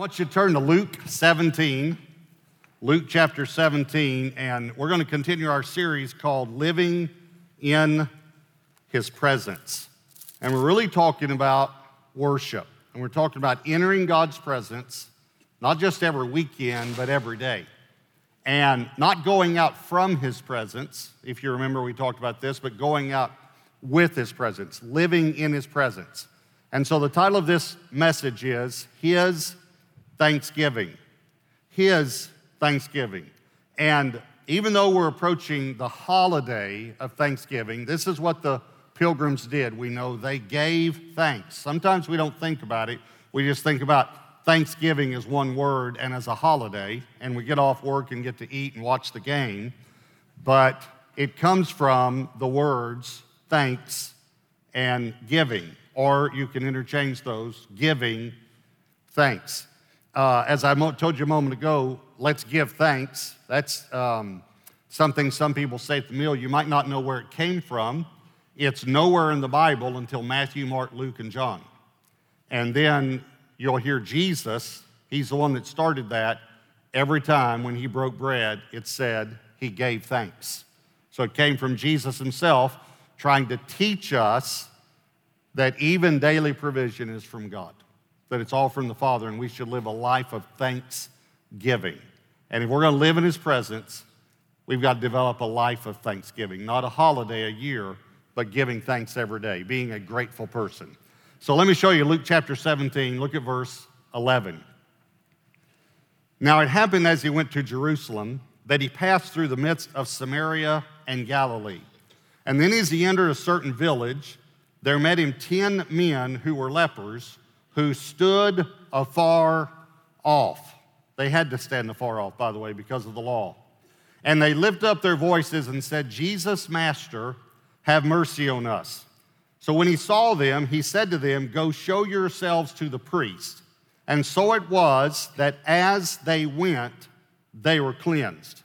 want you to turn to Luke 17, Luke chapter 17, and we're going to continue our series called Living in His Presence. And we're really talking about worship. And we're talking about entering God's presence, not just every weekend, but every day. And not going out from His presence, if you remember, we talked about this, but going out with His presence, living in His presence. And so the title of this message is His Thanksgiving. His Thanksgiving. And even though we're approaching the holiday of Thanksgiving, this is what the pilgrims did. We know they gave thanks. Sometimes we don't think about it, we just think about Thanksgiving as one word and as a holiday, and we get off work and get to eat and watch the game. But it comes from the words thanks and giving or you can interchange those, giving thanks. Uh, as I told you a moment ago, let's give thanks. That's um, something some people say at the meal. You might not know where it came from. It's nowhere in the Bible until Matthew, Mark, Luke, and John. And then you'll hear Jesus, he's the one that started that. Every time when he broke bread, it said he gave thanks. So it came from Jesus himself trying to teach us that even daily provision is from God, that it's all from the Father, and we should live a life of thanksgiving. And if we're going to live in His presence, we've got to develop a life of thanksgiving, not a holiday a year, but giving thanks every day, being a grateful person. So let me show you Luke chapter 17. Look at verse 11. Now it happened as he went to Jerusalem that he passed through the midst of Samaria and Galilee. And then as he entered a certain village, there met him ten men who were lepers who stood afar off. They had to stand afar off, by the way, because of the law. And they lifted up their voices and said, Jesus, Master, have mercy on us. So when he saw them, he said to them, Go show yourselves to the priest. And so it was that as they went, they were cleansed.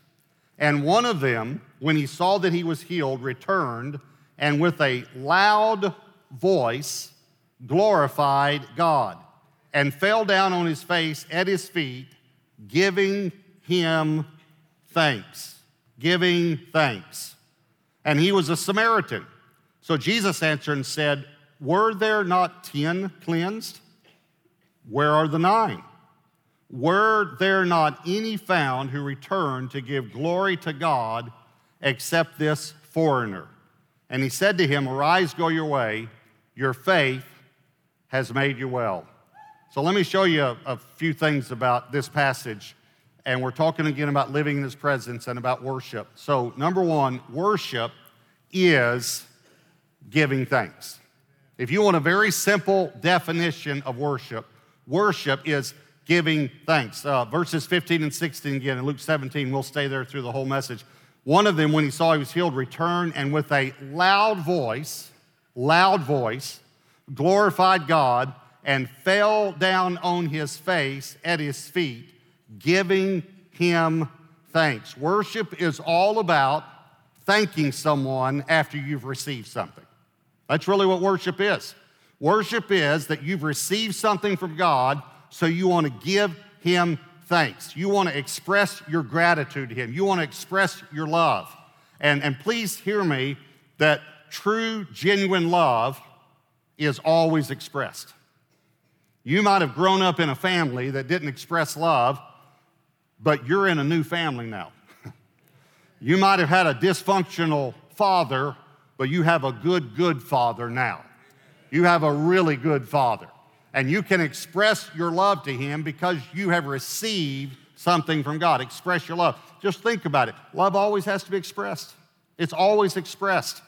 And one of them, when he saw that he was healed, returned and with a loud voice glorified God and fell down on his face at his feet, giving him thanks. Giving thanks. And he was a Samaritan. So Jesus answered and said, Were there not ten cleansed? Where are the nine? Were there not any found who returned to give glory to God except this foreigner? And he said to him, Arise, go your way your faith has made you well. So let me show you a, a, few things about this passage. And we're talking again about living in his presence and about worship. So, number one, worship is giving thanks. If you want a very simple definition of worship, worship is giving thanks. Uh, verses 15 and 16 again in Luke 17, we'll stay there through the whole message. One of them, when he saw he was healed, returned and with a loud voice, loud voice, glorified God, and fell down on his face at his feet, giving him thanks. Worship is all about thanking someone after you've received something. That's really what worship is. Worship is that you've received something from God, so you want to give him thanks. You want to express your gratitude to him. You want to express your love. And, and please hear me that true, genuine love is always expressed. You might have grown up in a family that didn't express love, but you're in a new family now. you might have had a dysfunctional father, but you have a good, good father now. You have a really good father. And you can express your love to him because you have received something from God. Express your love. Just think about it. Love always has to be expressed, it's always expressed.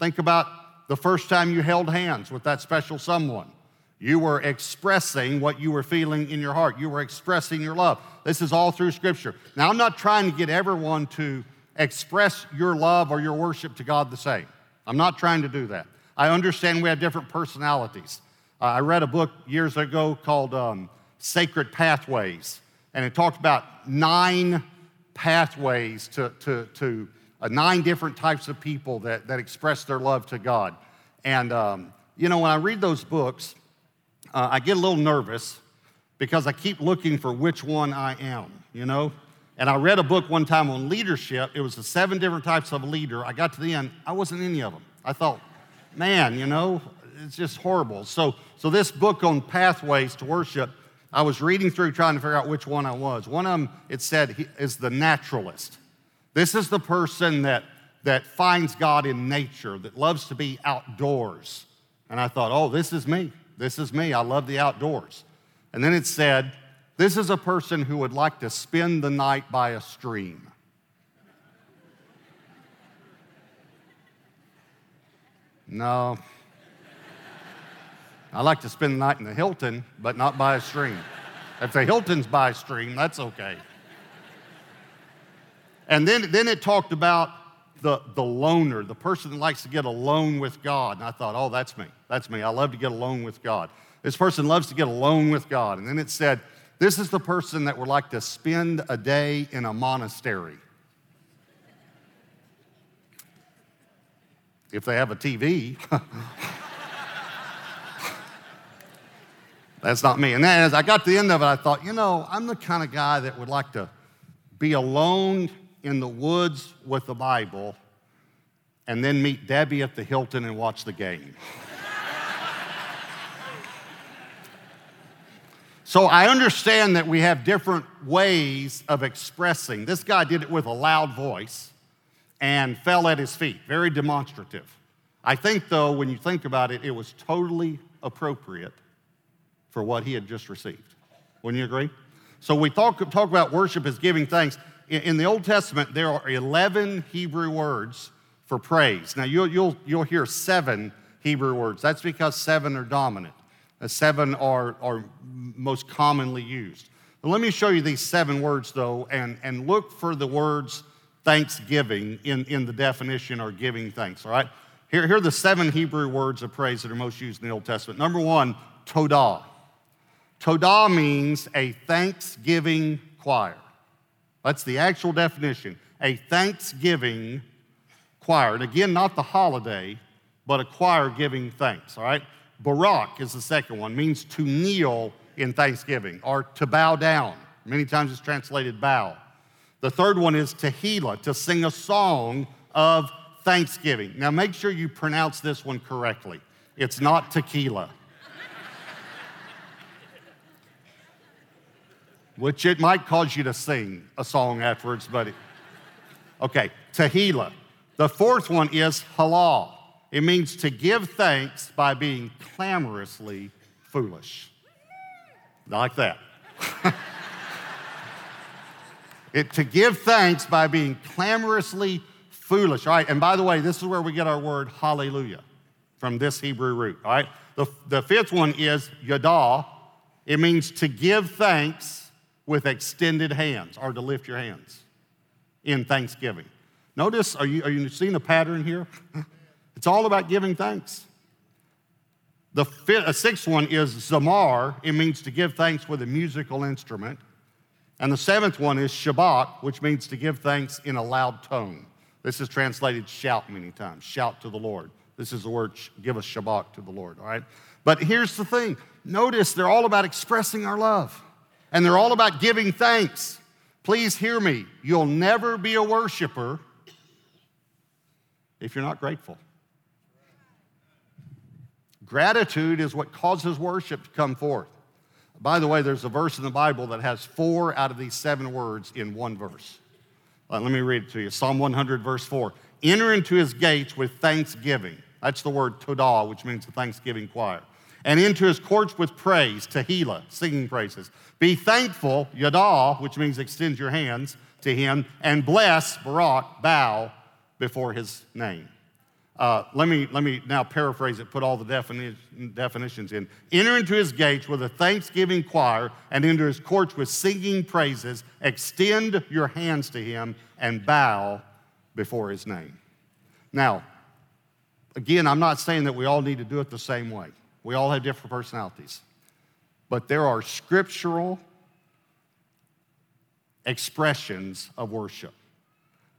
Think about the first time you held hands with that special someone. You were expressing what you were feeling in your heart. You were expressing your love. This is all through Scripture. Now, I'm not trying to get everyone to express your love or your worship to God the same. I'm not trying to do that. I understand we have different personalities. Uh, I read a book years ago called um, Sacred Pathways, and it talked about nine pathways to, to, to nine different types of people that, that express their love to God. And, um, you know, when I read those books, uh, I get a little nervous because I keep looking for which one I am, you know? And I read a book one time on leadership. It was the seven different types of leader. I got to the end, I wasn't any of them. I thought, man, you know, it's just horrible. So, so this book on pathways to worship, I was reading through trying to figure out which one I was. One of them, it said, is the naturalist. This is the person that, that finds God in nature, that loves to be outdoors. And I thought, oh, this is me. This is me. I love the outdoors. And then it said, this is a person who would like to spend the night by a stream. No. I like to spend the night in the Hilton, but not by a stream. If the Hilton's by a stream, that's okay. And then, then it talked about the, the loner, the person that likes to get alone with God. And I thought, oh, that's me. That's me. I love to get alone with God. This person loves to get alone with God. And then it said, this is the person that would like to spend a day in a monastery. If they have a TV. That's not me. And then as I got to the end of it, I thought, you know, I'm the kind of guy that would like to be alone in the woods with the Bible and then meet Debbie at the Hilton and watch the game. so I understand that we have different ways of expressing. This guy did it with a loud voice and fell at his feet, very demonstrative. I think, though, when you think about it, it was totally appropriate for what he had just received. Wouldn't you agree? So we talk, talk about worship as giving thanks. In, the Old Testament, there are 11 Hebrew words for praise. Now, you'll, you'll, you'll hear seven Hebrew words. That's because seven are dominant. Uh, seven are, are most commonly used. But let me show you these seven words, though, and, and look for the words thanksgiving in, in the definition or giving thanks, all right? Here, here are the seven Hebrew words of praise that are most used in the Old Testament. Number one, todah. Todah means a thanksgiving choir. That's the actual definition a thanksgiving choir. And again, not the holiday, but a choir giving thanks, all right? Barak is the second one, means to kneel in thanksgiving or to bow down. Many times it's translated bow. The third one is tehillah, to sing a song of thanksgiving. Now make sure you pronounce this one correctly. It's not tequila. Which it might cause you to sing a song afterwards, but okay, Tehillah. The fourth one is halal. It means to give thanks by being clamorously foolish. Like that. it, to give thanks by being clamorously foolish. All right, and by the way, this is where we get our word hallelujah from this Hebrew root. All right, the, the fifth one is yadah. It means to give thanks with extended hands or to lift your hands in thanksgiving. Notice, are you, are you seeing a pattern here? It's all about giving thanks. The fifth, sixth one is zamar. It means to give thanks with a musical instrument. And the seventh one is shabach, which means to give thanks in a loud tone. This is translated shout many times. Shout to the Lord. This is the word give a shabach to the Lord, all right? But here's the thing notice they're all about expressing our love and they're all about giving thanks. Please hear me. You'll never be a worshiper if you're not grateful. Gratitude is what causes worship to come forth. By the way, there's a verse in the Bible that has four out of these seven words in one verse. Let me read it to you Psalm 100, verse 4. Enter into his gates with thanksgiving. That's the word todah, which means the thanksgiving choir and into his courts with praise, tehillah, singing praises. Be thankful, yadah, which means extend your hands to him, and bless, barak, bow before his name. Uh, let, me, let me now paraphrase it, put all the defini- definitions in. Enter into his gates with a thanksgiving choir and into his courts with singing praises. Extend your hands to him and bow before his name. Now, again, I'm not saying that we all need to do it the same way. We all have different personalities. But there are scriptural expressions of worship.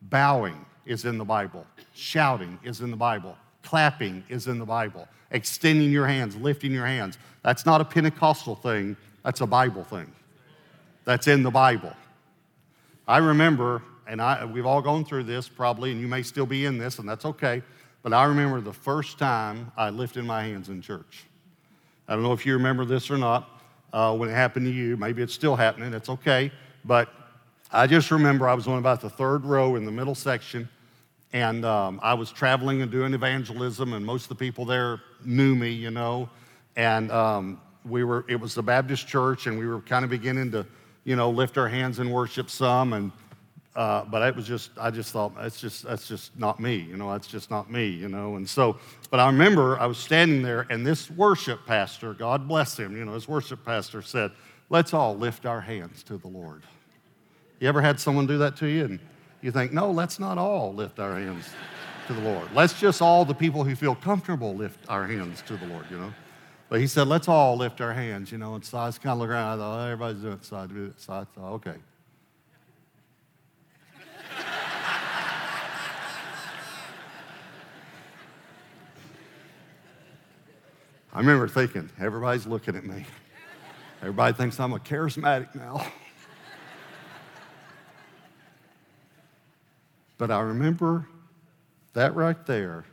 Bowing is in the Bible, shouting is in the Bible, clapping is in the Bible, extending your hands, lifting your hands. That's not a Pentecostal thing, That's a Bible thing. That's in the Bible. I remember, and I, we've all gone through this probably, and you may still be in this, and that's okay. But I remember the first time I lifted my hands in church. I don't know if you remember this or not uh, when it happened to you. Maybe it's still happening. It's okay. But I just remember I was on about the third row in the middle section, and um, I was traveling and doing evangelism, and most of the people there knew me, you know. And um, we were, it was the Baptist church, and we were kind of beginning to, you know, lift our hands and worship some. And uh, but it was just, I just thought, that's just, that's just not me, you know, that's just not me, you know. And so, but I remember I was standing there, and this worship pastor, God bless him, you know, his worship pastor said, let's all lift our hands to the Lord. You ever had someone do that to you? And you think, no, let's not all lift our hands to the Lord. Let's just all the people who feel comfortable lift our hands to the Lord, you know. But he said, let's all lift our hands, you know. And so I was kind of looking around, I thought, oh, everybody's doing it, so I do it. So I thought, okay. I remember thinking, everybody's looking at me. Everybody thinks I'm a charismatic now. but I remember that right there,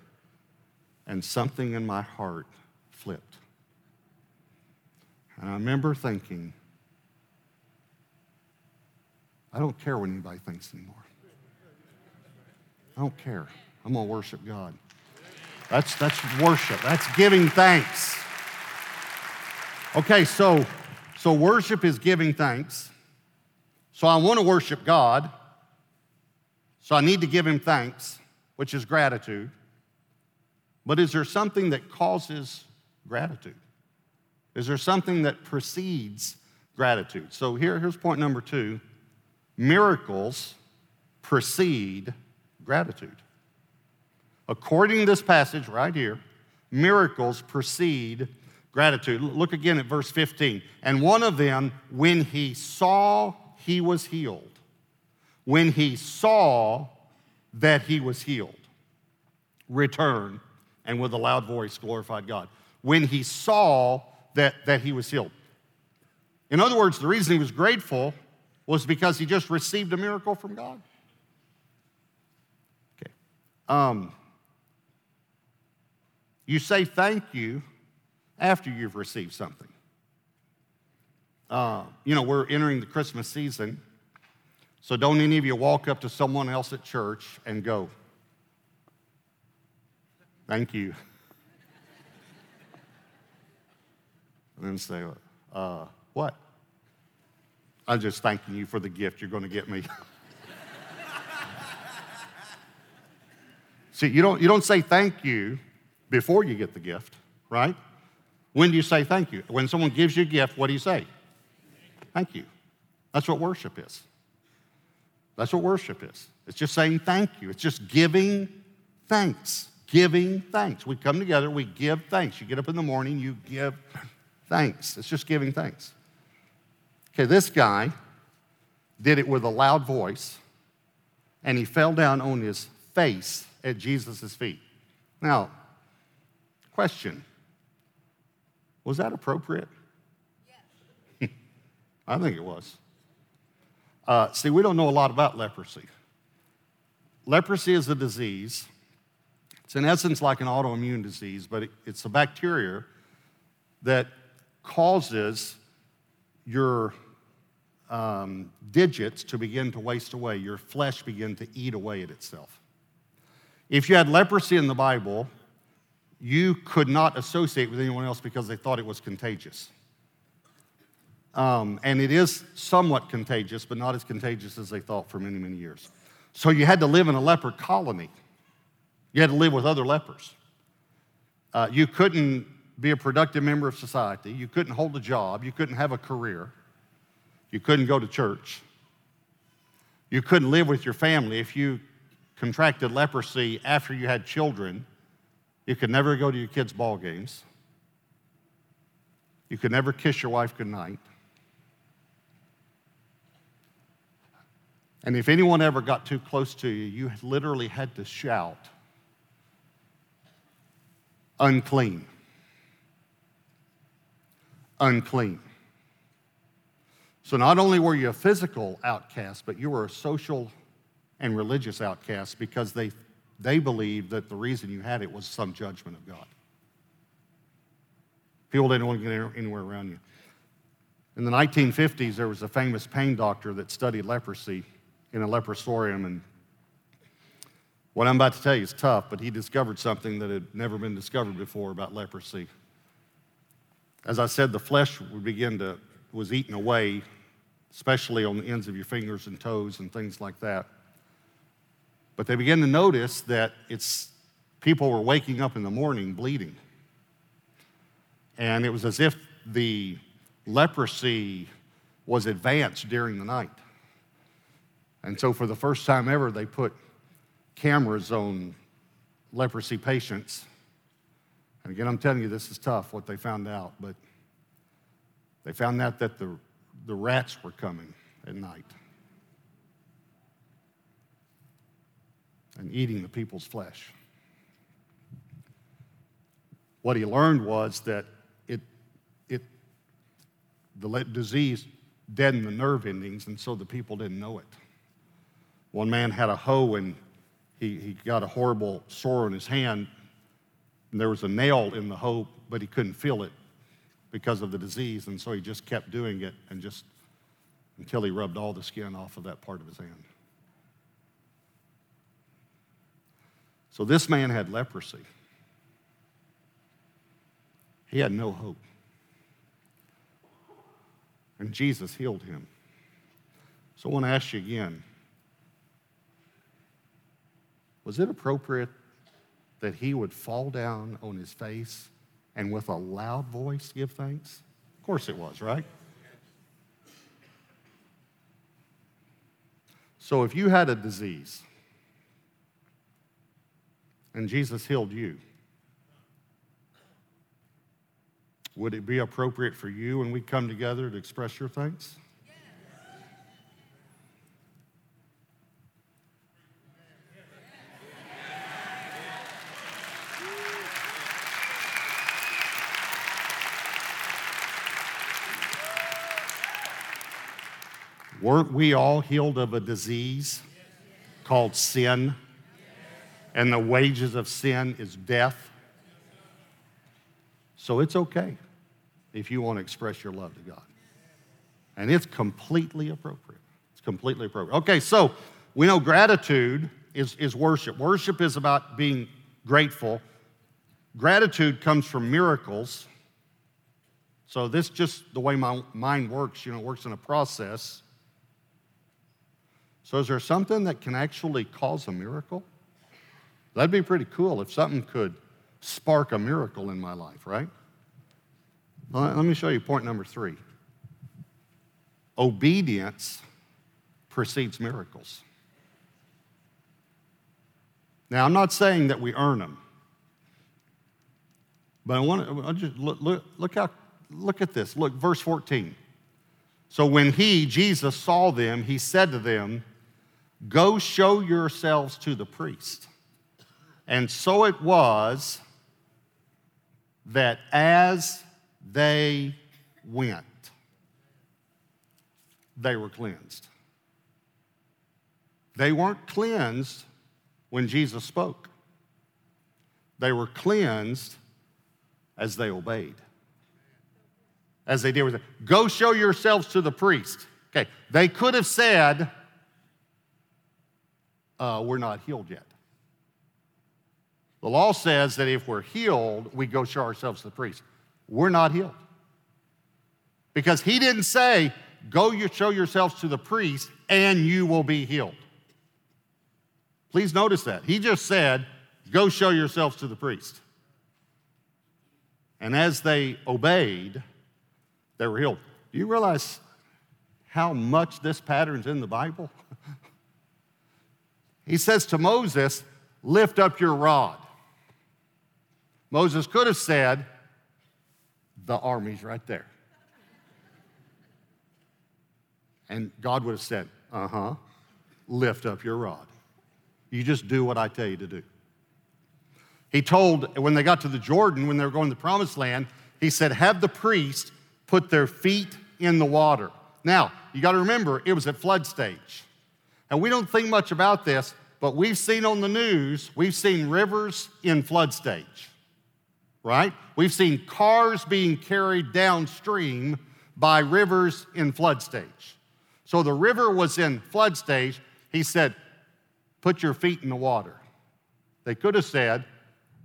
and something in my heart flipped. And I remember thinking, I don't care what anybody thinks anymore. I don't care. I'm going to worship God. That's, that's worship. That's giving thanks. Okay, so, so worship is giving thanks. So I want to worship God. So I need to give him thanks, which is gratitude. But is there something that causes gratitude? Is there something that precedes gratitude? So here, here's point number two miracles precede gratitude. According to this passage right here, miracles precede gratitude. Look again at verse 15. And one of them, when he saw he was healed, when he saw that he was healed, returned and with a loud voice glorified God. When he saw that, that he was healed. In other words, the reason he was grateful was because he just received a miracle from God. Okay. Um, you say thank you after you've received something. Uh, you know, we're entering the Christmas season, so don't any of you walk up to someone else at church and go, Thank you. and then say, uh, What? I'm just thanking you for the gift you're going to get me. See, you don't, you don't say thank you before you get the gift, right? When do you say thank you? When someone gives you a gift, what do you say? Thank you. That's what worship is. That's what worship is. It's just saying thank you. It's just giving thanks. Giving thanks. We come together, we give thanks. You get up in the morning, you give thanks. It's just giving thanks. Okay, this guy did it with a loud voice, and he fell down on his face at Jesus' feet. Now, question Was that appropriate? Yes. I think it was. Uh, see, we don't know a lot about leprosy. Leprosy is a disease. It's in essence like an autoimmune disease, but it, it's a bacteria that causes your um, digits to begin to waste away, your flesh begin to eat away at itself. If you had leprosy in the Bible, you could not associate with anyone else because they thought it was contagious. Um, and it is somewhat contagious, but not as contagious as they thought for many, many years. So you had to live in a leper colony. You had to live with other lepers. Uh, you couldn't be a productive member of society. You couldn't hold a job. You couldn't have a career. You couldn't go to church. You couldn't live with your family. If you contracted leprosy after you had children, you could never go to your kids' ball games. You could never kiss your wife goodnight. And if anyone ever got too close to you, you literally had to shout, unclean. Unclean. So not only were you a physical outcast, but you were a social and religious outcast because they, they believed that the reason you had it was some judgment of God. People didn't want to get anywhere around you. In the 1950s, there was a famous pain doctor that studied leprosy in a leprosarium. And what I'm about to tell you is tough, but he discovered something that had never been discovered before about leprosy. As I said, the flesh would begin to, was eaten away, especially on the ends of your fingers and toes and things like that. But they began to notice that it's, people were waking up in the morning bleeding. And it was as if the leprosy was advanced during the night. And so, for the first time ever, they put cameras on leprosy patients. And again, I'm telling you, this is tough what they found out, but they found out that the, the rats were coming at night and eating the people's flesh. What he learned was that it, it, the disease deadened the nerve endings, and so the people didn't know it. One man had a hoe and he, he got a horrible sore on his hand, and there was a nail in the hoe, but he couldn't feel it because of the disease, and so he just kept doing it and just until he rubbed all the skin off of that part of his hand. So this man had leprosy. He had no hope and Jesus healed him. So I want to ask you again was it appropriate that he would fall down on his face and with a loud voice give thanks? Of course it was, right? So if you had a disease and Jesus healed you, Would it be appropriate for you when we come together to express your thanks? Weren't we all healed of a disease called sin? And the wages of sin is death. So it's okay if you want to express your love to God. And it's completely appropriate. It's completely appropriate. Okay, so we know gratitude is, is worship. Worship is about being grateful. Gratitude comes from miracles. So this just the way my mind works, you know, works in a process. So is there something that can actually cause a miracle? That'd be pretty cool if something could spark a miracle in my life, right? Let me show you point number three. Obedience precedes miracles. Now, I'm not saying that we earn them, but I want to I just look, look, look, how, look at this. Look, verse 14. So when he, Jesus, saw them, he said to them, Go show yourselves to the priest. And so it was that as they went, they were cleansed. They weren't cleansed when Jesus spoke, they were cleansed as they obeyed. As they did with it. Go show yourselves to the priest. Okay, they could have said, uh, We're not healed yet. The law says that if we're healed, we go show ourselves to the priest. We're not healed. Because he didn't say, Go you show yourselves to the priest and you will be healed. Please notice that. He just said, Go show yourselves to the priest. And as they obeyed, they were healed. Do you realize how much this pattern's in the Bible? he says to Moses, Lift up your rod. Moses could have said, The army's right there. And God would have said, Uh huh, lift up your rod. You just do what I tell you to do. He told, when they got to the Jordan, when they were going to the promised land, he said, Have the priest put their feet in the water. Now, you got to remember, it was at flood stage. And we don't think much about this, but we've seen on the news, we've seen rivers in flood stage, right? We've seen cars being carried downstream by rivers in flood stage. So the river was in flood stage. He said, Put your feet in the water. They could have said,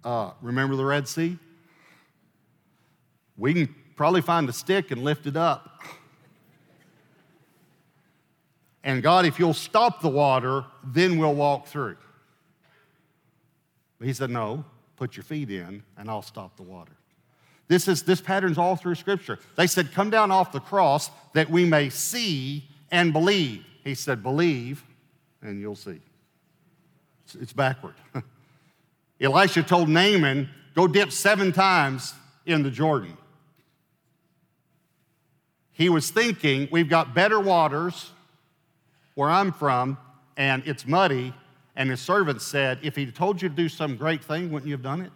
uh, Remember the Red Sea? We can probably find a stick and lift it up. And God, if you'll stop the water, then we'll walk through. He said, No, put your feet in and I'll stop the water. This, is, this pattern's all through Scripture. They said, Come down off the cross that we may see and believe. He said, Believe and you'll see. It's, it's backward. Elisha told Naaman, Go dip seven times in the Jordan. He was thinking, We've got better waters where I'm from, and it's muddy. And his servant said, If he'd told you to do some great thing, wouldn't you have done it?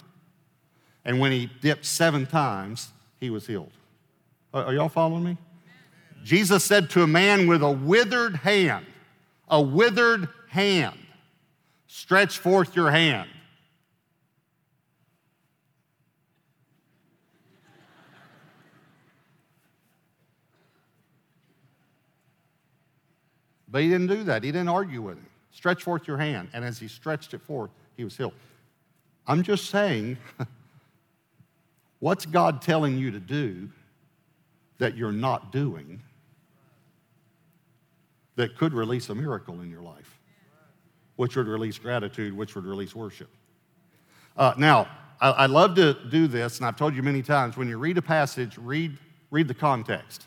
And when he dipped seven times, he was healed. Are, y'all following me? Jesus said to a man with a withered hand, a withered hand, stretch forth your hand. But he didn't do that. He didn't argue with him. Stretch forth your hand. And as he stretched it forth, he was healed. I'm just saying, what's God telling you to do that you're not doing that could release a miracle in your life? Which would release gratitude, which would release worship. Uh, now, I, I love to do this, and I've told you many times when you read a passage, read, read the context.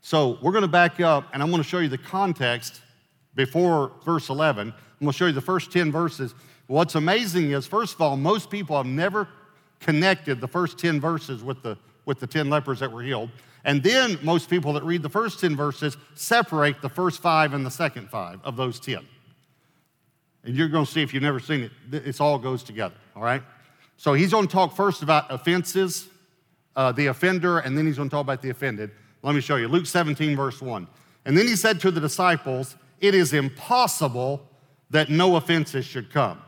So we're going to back up, and I'm going to show you the context before verse 11. I'm going to show you the first 10 verses. What's amazing is, first of all, most people have never connected the first 10 verses with the, with the 10 lepers that were healed. And then most people that read the first 10 verses separate the first five and the second five of those 10. And you're going to see if you've never seen it, it all goes together, all right? So he's going to talk first about offenses, uh, the offender, and then he's going to talk about the offended. Let me show you. Luke 17, verse 1. And then he said to the disciples, It is impossible that no offenses should come.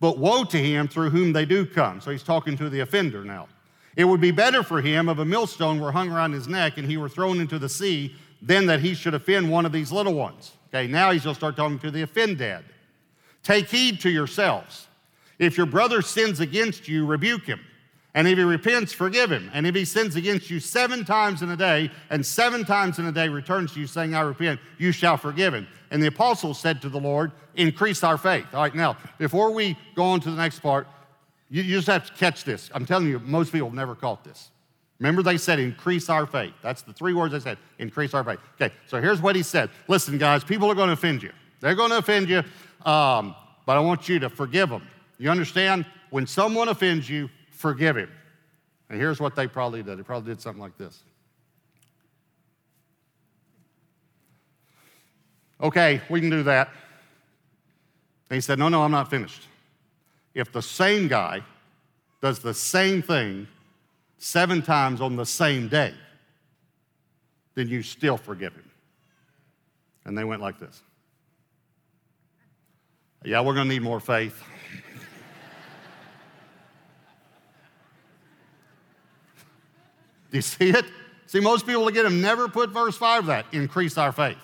But woe to him through whom they do come. So he's talking to the offender now. It would be better for him if a millstone were hung around his neck and he were thrown into the sea than that he should offend one of these little ones. Okay, now he's going to start talking to the offended. Take heed to yourselves. If your brother sins against you, rebuke him. And if he repents, forgive him. And if he sins against you seven times in a day, and seven times in a day returns to you saying, I repent, you shall forgive him. And the apostles said to the Lord, Increase our faith. All right, now, before we go on to the next part, you, you just have to catch this. I'm telling you, most people never caught this. Remember, they said, Increase our faith. That's the three words they said, increase our faith. Okay, so here's what he said Listen, guys, people are going to offend you. They're going to offend you, um, but I want you to forgive them. You understand? When someone offends you, forgive him. And here's what they probably did they probably did something like this. Okay, we can do that. And he said, No, no, I'm not finished. If the same guy does the same thing seven times on the same day, then you still forgive him. And they went like this. Yeah, we're going to need more faith. Do you see it? See, most people that get them never put verse 5 of that increase our faith.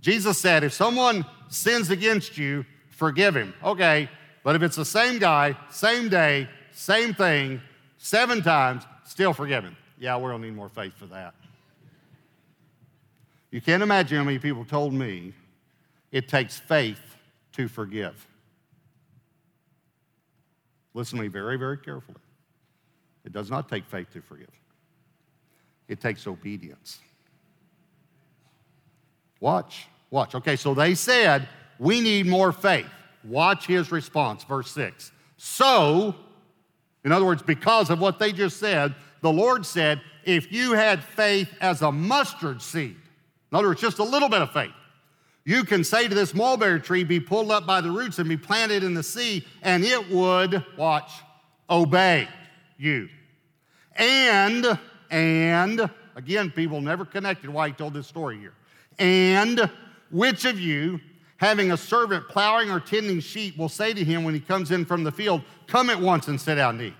Jesus said, if someone sins against you, forgive him. Okay, but if it's the same guy, same day, same thing, seven times, still forgive him. Yeah, we're gonna need more faith for that. You can't imagine how many people told me it takes faith to forgive. Listen to me very, very carefully. It does not take faith to forgive. It takes obedience. Watch, watch. Okay, so they said, We need more faith. Watch his response, verse 6. So, in other words, because of what they just said, the Lord said, If you had faith as a mustard seed, in other words, just a little bit of faith, you can say to this mulberry tree, Be pulled up by the roots and be planted in the sea, and it would, watch, obey you. And and again, people never connected why he told this story here. And which of you, having a servant plowing or tending sheep, will say to him when he comes in from the field, Come at once and sit down and eat?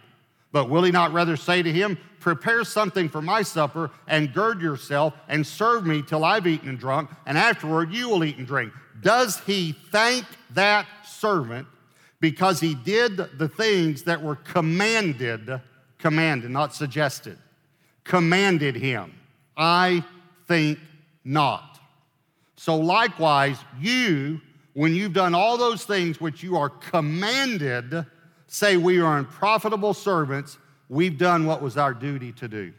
But will he not rather say to him, Prepare something for my supper and gird yourself and serve me till I've eaten and drunk, and afterward you will eat and drink? Does he thank that servant because he did the things that were commanded, commanded, not suggested, commanded him? I think not. So, likewise, you, when you've done all those things which you are commanded, say we are unprofitable servants, we've done what was our duty to do.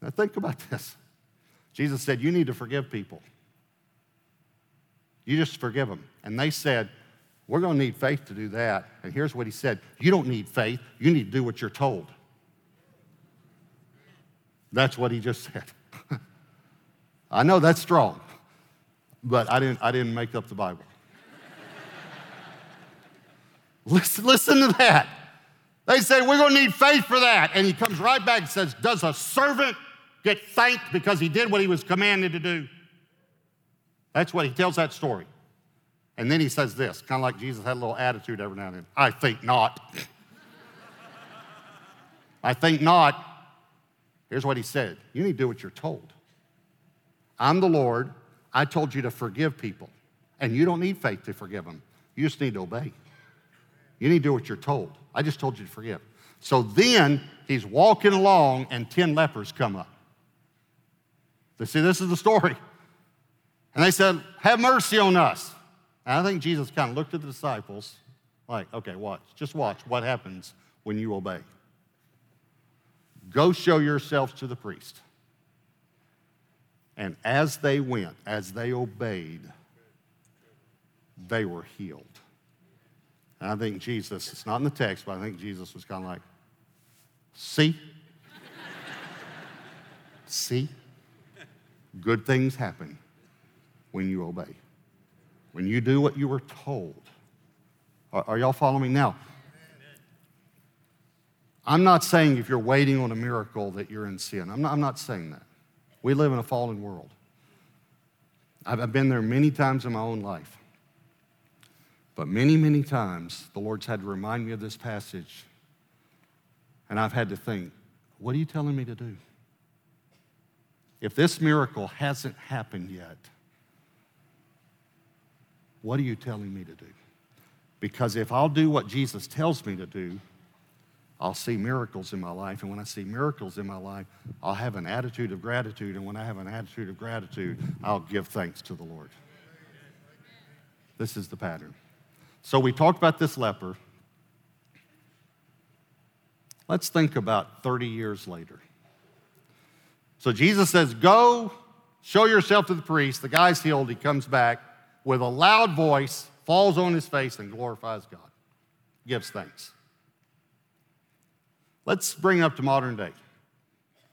Now, think about this. Jesus said, You need to forgive people. You just forgive them. And they said, We're going to need faith to do that. And here's what he said You don't need faith, you need to do what you're told. That's what he just said. I know that's strong, but I didn't, I didn't make up the Bible. listen, listen to that. They say, We're going to need faith for that. And he comes right back and says, Does a servant get thanked because he did what he was commanded to do? That's what he tells that story. And then he says this, kind of like Jesus had a little attitude every now and then I think not. I think not. Here's what he said You need to do what you're told. I'm the Lord. I told you to forgive people. And you don't need faith to forgive them, you just need to obey. You need to do what you're told. I just told you to forgive. So then he's walking along, and 10 lepers come up. They see, this is the story. And they said, Have mercy on us. And I think Jesus kind of looked at the disciples like, Okay, watch. Just watch what happens when you obey. Go show yourselves to the priest. And as they went, as they obeyed, they were healed. And I think Jesus, it's not in the text, but I think Jesus was kind of like, see? see? Good things happen when you obey. When you do what you were told. Are, are y'all following me now? I'm not saying if you're waiting on a miracle that you're in sin. I'm not, I'm not saying that. We live in a fallen world. I've, I've been there many times in my own life. But many, many times, the Lord's had to remind me of this passage. And I've had to think, what are you telling me to do? If this miracle hasn't happened yet, what are you telling me to do? Because if I'll do what Jesus tells me to do, I'll see miracles in my life. And when I see miracles in my life, I'll have an attitude of gratitude. And when I have an attitude of gratitude, I'll give thanks to the Lord. This is the pattern. So we talked about this leper. Let's think about 30 years later. So Jesus says, Go, show yourself to the priest. The guy's healed. He comes back with a loud voice, falls on his face, and glorifies God. Gives thanks. Let's bring it up to modern day.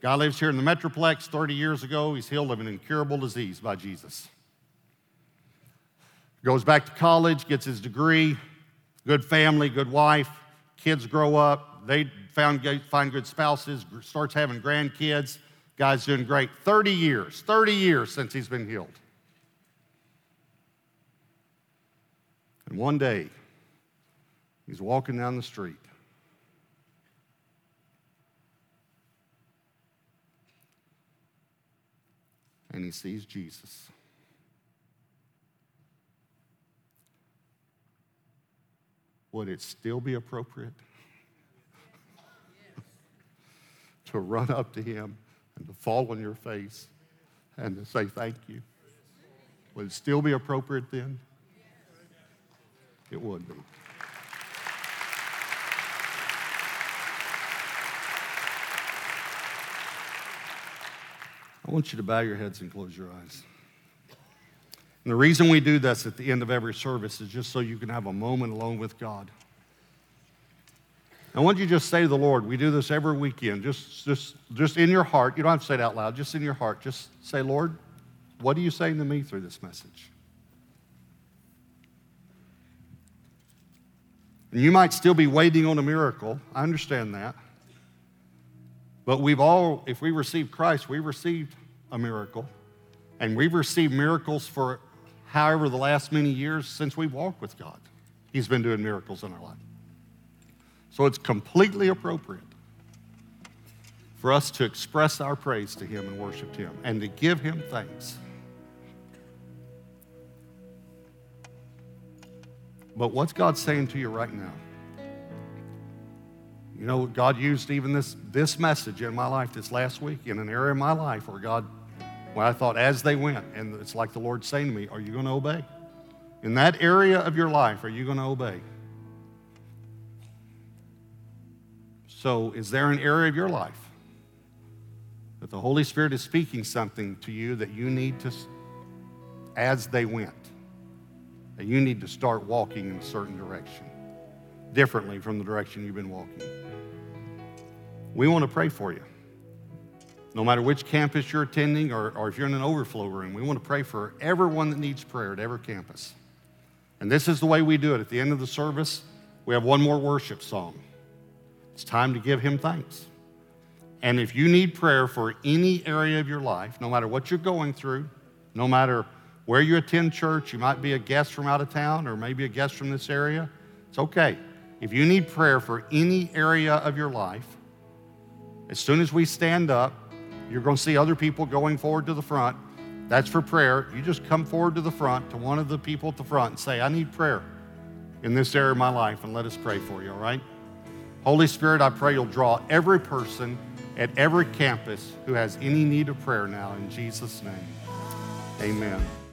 Guy lives here in the Metroplex 30 years ago. He's healed of an incurable disease by Jesus. Goes back to college, gets his degree, good family, good wife, kids grow up, they found, find good spouses, starts having grandkids. Guy's doing great. 30 years, 30 years since he's been healed. And one day, he's walking down the street. And he sees Jesus. would it still be appropriate to run up to him and to fall on your face and to say thank you? Would it still be appropriate then? It would be. I want you to bow your heads and close your eyes. And the reason we do this at the end of every service is just so you can have a moment alone with God. I want you to just say to the Lord, we do this every weekend, just, just, just in your heart. You don't have to say it out loud, just in your heart. Just say, Lord, what are you saying to me through this message? And you might still be waiting on a miracle. I understand that. But we've all, if we received Christ, we received a miracle. And we've received miracles for however the last many years since we've walked with God. He's been doing miracles in our life. So it's completely appropriate for us to express our praise to Him and worship Him and to give Him thanks. But what's God saying to you right now? You know, God used even this, this message in my life this last week in an area of my life where God, when I thought as they went, and it's like the Lord saying to me, Are you going to obey? In that area of your life, are you going to obey? So, is there an area of your life that the Holy Spirit is speaking something to you that you need to, as they went, that you need to start walking in a certain direction, differently from the direction you've been walking? We want to pray for you. No matter which campus you're attending or, or if you're in an overflow room, we want to pray for everyone that needs prayer at every campus. And this is the way we do it. At the end of the service, we have one more worship song. It's time to give Him thanks. And if you need prayer for any area of your life, no matter what you're going through, no matter where you attend church, you might be a guest from out of town or maybe a guest from this area, it's okay. If you need prayer for any area of your life, as soon as we stand up, you're going to see other people going forward to the front. That's for prayer. You just come forward to the front to one of the people at the front and say, I need prayer in this area of my life, and let us pray for you, all right? Holy Spirit, I pray you'll draw every person at every campus who has any need of prayer now in Jesus' name. Amen.